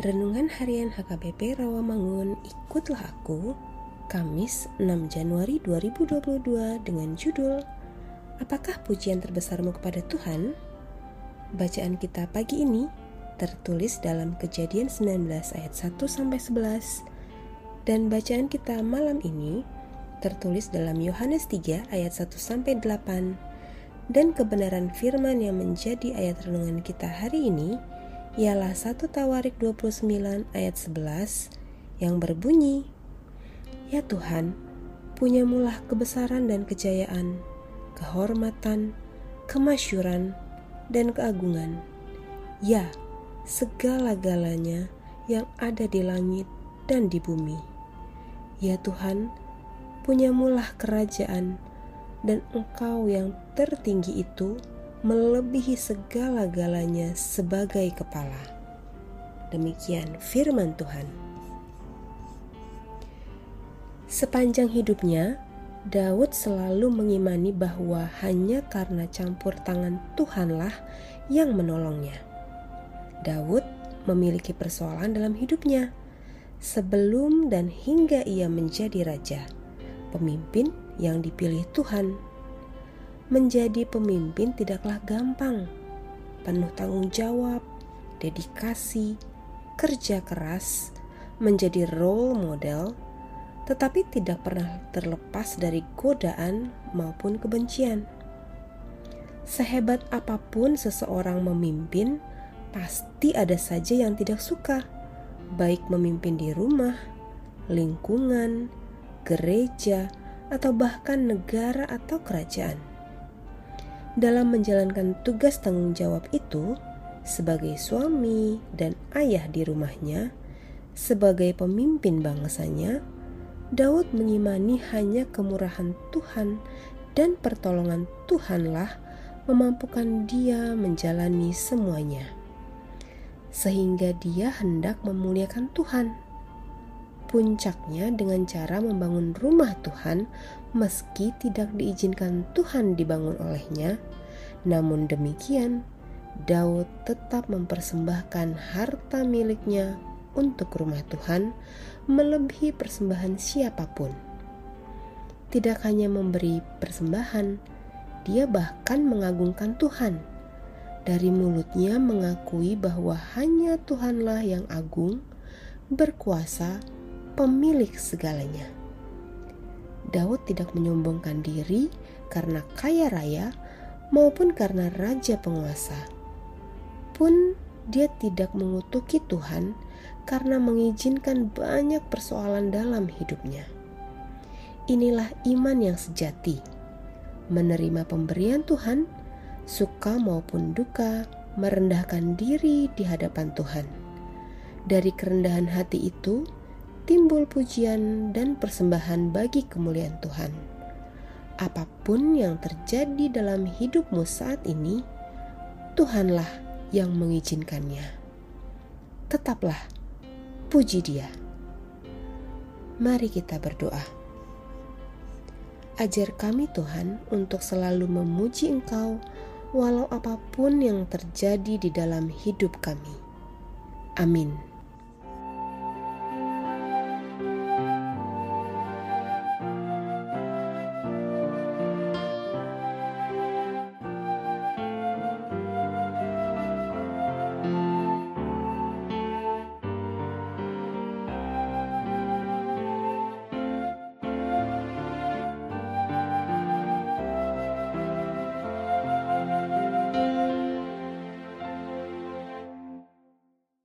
Renungan Harian HKBP Rawamangun Ikutlah Aku Kamis 6 Januari 2022 dengan judul Apakah pujian terbesarmu kepada Tuhan? Bacaan kita pagi ini tertulis dalam Kejadian 19 ayat 1 sampai 11 dan bacaan kita malam ini tertulis dalam Yohanes 3 ayat 1 sampai 8 dan kebenaran firman yang menjadi ayat renungan kita hari ini ialah 1 Tawarik 29 ayat 11 yang berbunyi, Ya Tuhan, punyamulah kebesaran dan kejayaan, kehormatan, kemasyuran, dan keagungan. Ya, segala-galanya yang ada di langit dan di bumi. Ya Tuhan, punyamulah kerajaan, dan engkau yang tertinggi itu melebihi segala-galanya sebagai kepala. Demikian firman Tuhan. Sepanjang hidupnya, Daud selalu mengimani bahwa hanya karena campur tangan Tuhanlah yang menolongnya. Daud memiliki persoalan dalam hidupnya sebelum dan hingga ia menjadi raja, pemimpin yang dipilih Tuhan Menjadi pemimpin tidaklah gampang. Penuh tanggung jawab, dedikasi, kerja keras, menjadi role model, tetapi tidak pernah terlepas dari godaan maupun kebencian. Sehebat apa pun seseorang memimpin, pasti ada saja yang tidak suka, baik memimpin di rumah, lingkungan, gereja, atau bahkan negara atau kerajaan dalam menjalankan tugas tanggung jawab itu sebagai suami dan ayah di rumahnya, sebagai pemimpin bangsanya, Daud mengimani hanya kemurahan Tuhan dan pertolongan Tuhanlah memampukan dia menjalani semuanya. Sehingga dia hendak memuliakan Tuhan puncaknya dengan cara membangun rumah Tuhan meski tidak diizinkan Tuhan dibangun olehnya. Namun demikian, Daud tetap mempersembahkan harta miliknya untuk rumah Tuhan melebihi persembahan siapa pun. Tidak hanya memberi persembahan, dia bahkan mengagungkan Tuhan. Dari mulutnya mengakui bahwa hanya Tuhanlah yang agung, berkuasa, pemilik segalanya. Daud tidak menyombongkan diri karena kaya raya maupun karena raja penguasa. Pun dia tidak mengutuki Tuhan karena mengizinkan banyak persoalan dalam hidupnya. Inilah iman yang sejati, menerima pemberian Tuhan, suka maupun duka, merendahkan diri di hadapan Tuhan. Dari kerendahan hati itu, timbul pujian dan persembahan bagi kemuliaan Tuhan. Apa pun yang terjadi dalam hidupmu saat ini, Tuhanlah yang mengizinkannya. Tetaplah puji Dia. Mari kita berdoa. Ajar kami, Tuhan, untuk selalu memuji Engkau, walau apa pun yang terjadi di dalam hidup kami. Amin.